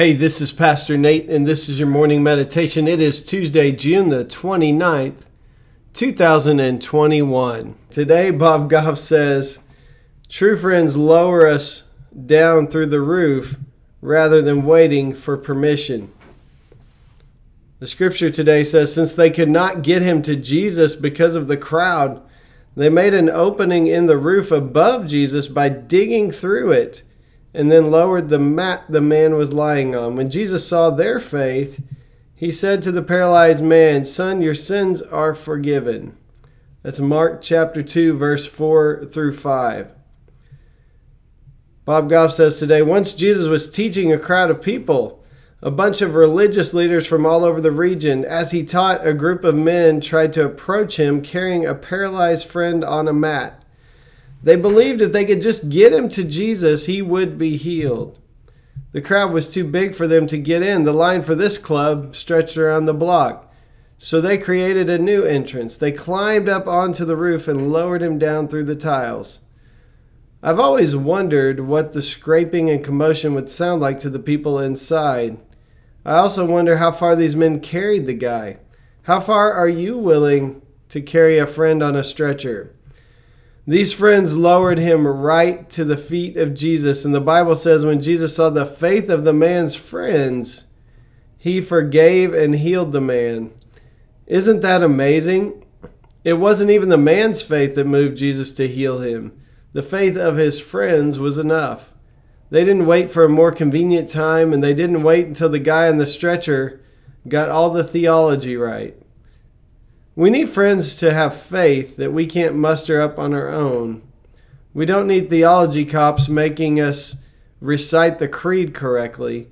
Hey, this is Pastor Nate, and this is your morning meditation. It is Tuesday, June the 29th, 2021. Today, Bob Goff says, True friends lower us down through the roof rather than waiting for permission. The scripture today says, Since they could not get him to Jesus because of the crowd, they made an opening in the roof above Jesus by digging through it and then lowered the mat the man was lying on. When Jesus saw their faith, he said to the paralyzed man, Son, your sins are forgiven. That's Mark chapter 2, verse 4 through 5. Bob Goff says today, once Jesus was teaching a crowd of people, a bunch of religious leaders from all over the region. As he taught, a group of men tried to approach him carrying a paralyzed friend on a mat. They believed if they could just get him to Jesus, he would be healed. The crowd was too big for them to get in. The line for this club stretched around the block. So they created a new entrance. They climbed up onto the roof and lowered him down through the tiles. I've always wondered what the scraping and commotion would sound like to the people inside. I also wonder how far these men carried the guy. How far are you willing to carry a friend on a stretcher? These friends lowered him right to the feet of Jesus. And the Bible says when Jesus saw the faith of the man's friends, he forgave and healed the man. Isn't that amazing? It wasn't even the man's faith that moved Jesus to heal him. The faith of his friends was enough. They didn't wait for a more convenient time, and they didn't wait until the guy on the stretcher got all the theology right. We need friends to have faith that we can't muster up on our own. We don't need theology cops making us recite the creed correctly.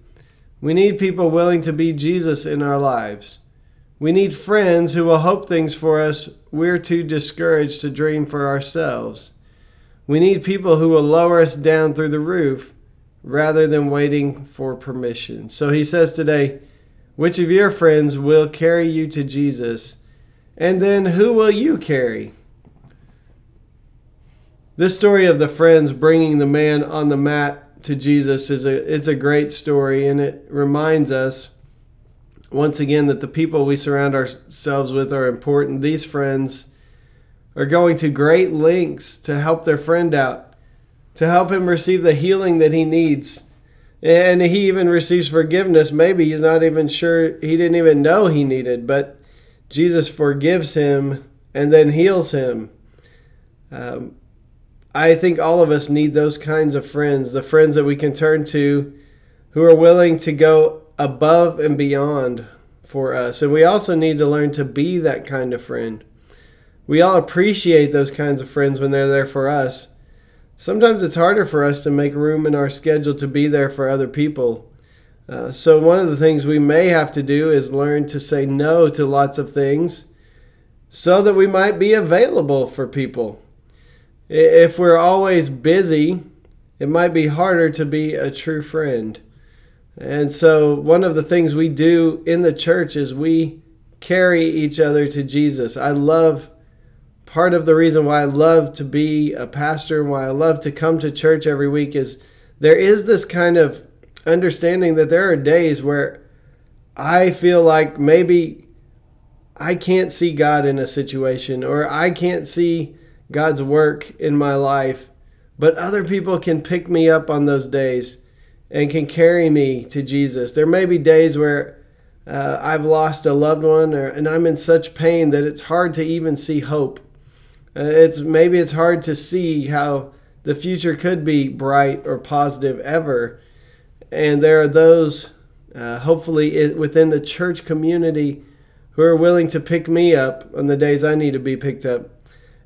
We need people willing to be Jesus in our lives. We need friends who will hope things for us we're too discouraged to dream for ourselves. We need people who will lower us down through the roof rather than waiting for permission. So he says today, which of your friends will carry you to Jesus? And then who will you carry? This story of the friends bringing the man on the mat to Jesus is a it's a great story and it reminds us once again that the people we surround ourselves with are important. These friends are going to great lengths to help their friend out, to help him receive the healing that he needs. And he even receives forgiveness. Maybe he's not even sure, he didn't even know he needed, but Jesus forgives him and then heals him. Um, I think all of us need those kinds of friends, the friends that we can turn to who are willing to go above and beyond for us. And we also need to learn to be that kind of friend. We all appreciate those kinds of friends when they're there for us. Sometimes it's harder for us to make room in our schedule to be there for other people. Uh, so, one of the things we may have to do is learn to say no to lots of things so that we might be available for people. If we're always busy, it might be harder to be a true friend. And so, one of the things we do in the church is we carry each other to Jesus. I love part of the reason why I love to be a pastor and why I love to come to church every week is there is this kind of understanding that there are days where I feel like maybe I can't see God in a situation or I can't see God's work in my life, but other people can pick me up on those days and can carry me to Jesus. There may be days where uh, I've lost a loved one or, and I'm in such pain that it's hard to even see hope. Uh, it's maybe it's hard to see how the future could be bright or positive ever and there are those, uh, hopefully, within the church community who are willing to pick me up on the days I need to be picked up.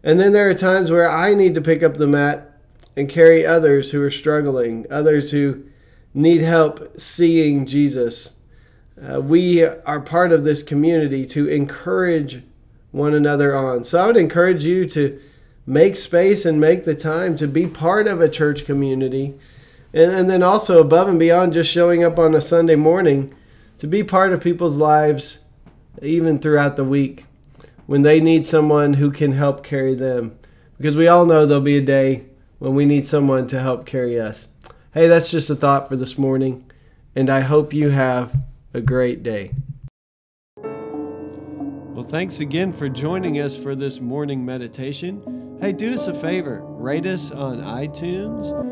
And then there are times where I need to pick up the mat and carry others who are struggling, others who need help seeing Jesus. Uh, we are part of this community to encourage one another on. So I would encourage you to make space and make the time to be part of a church community. And, and then also above and beyond just showing up on a Sunday morning, to be part of people's lives even throughout the week when they need someone who can help carry them. Because we all know there'll be a day when we need someone to help carry us. Hey, that's just a thought for this morning, and I hope you have a great day. Well, thanks again for joining us for this morning meditation. Hey, do us a favor rate us on iTunes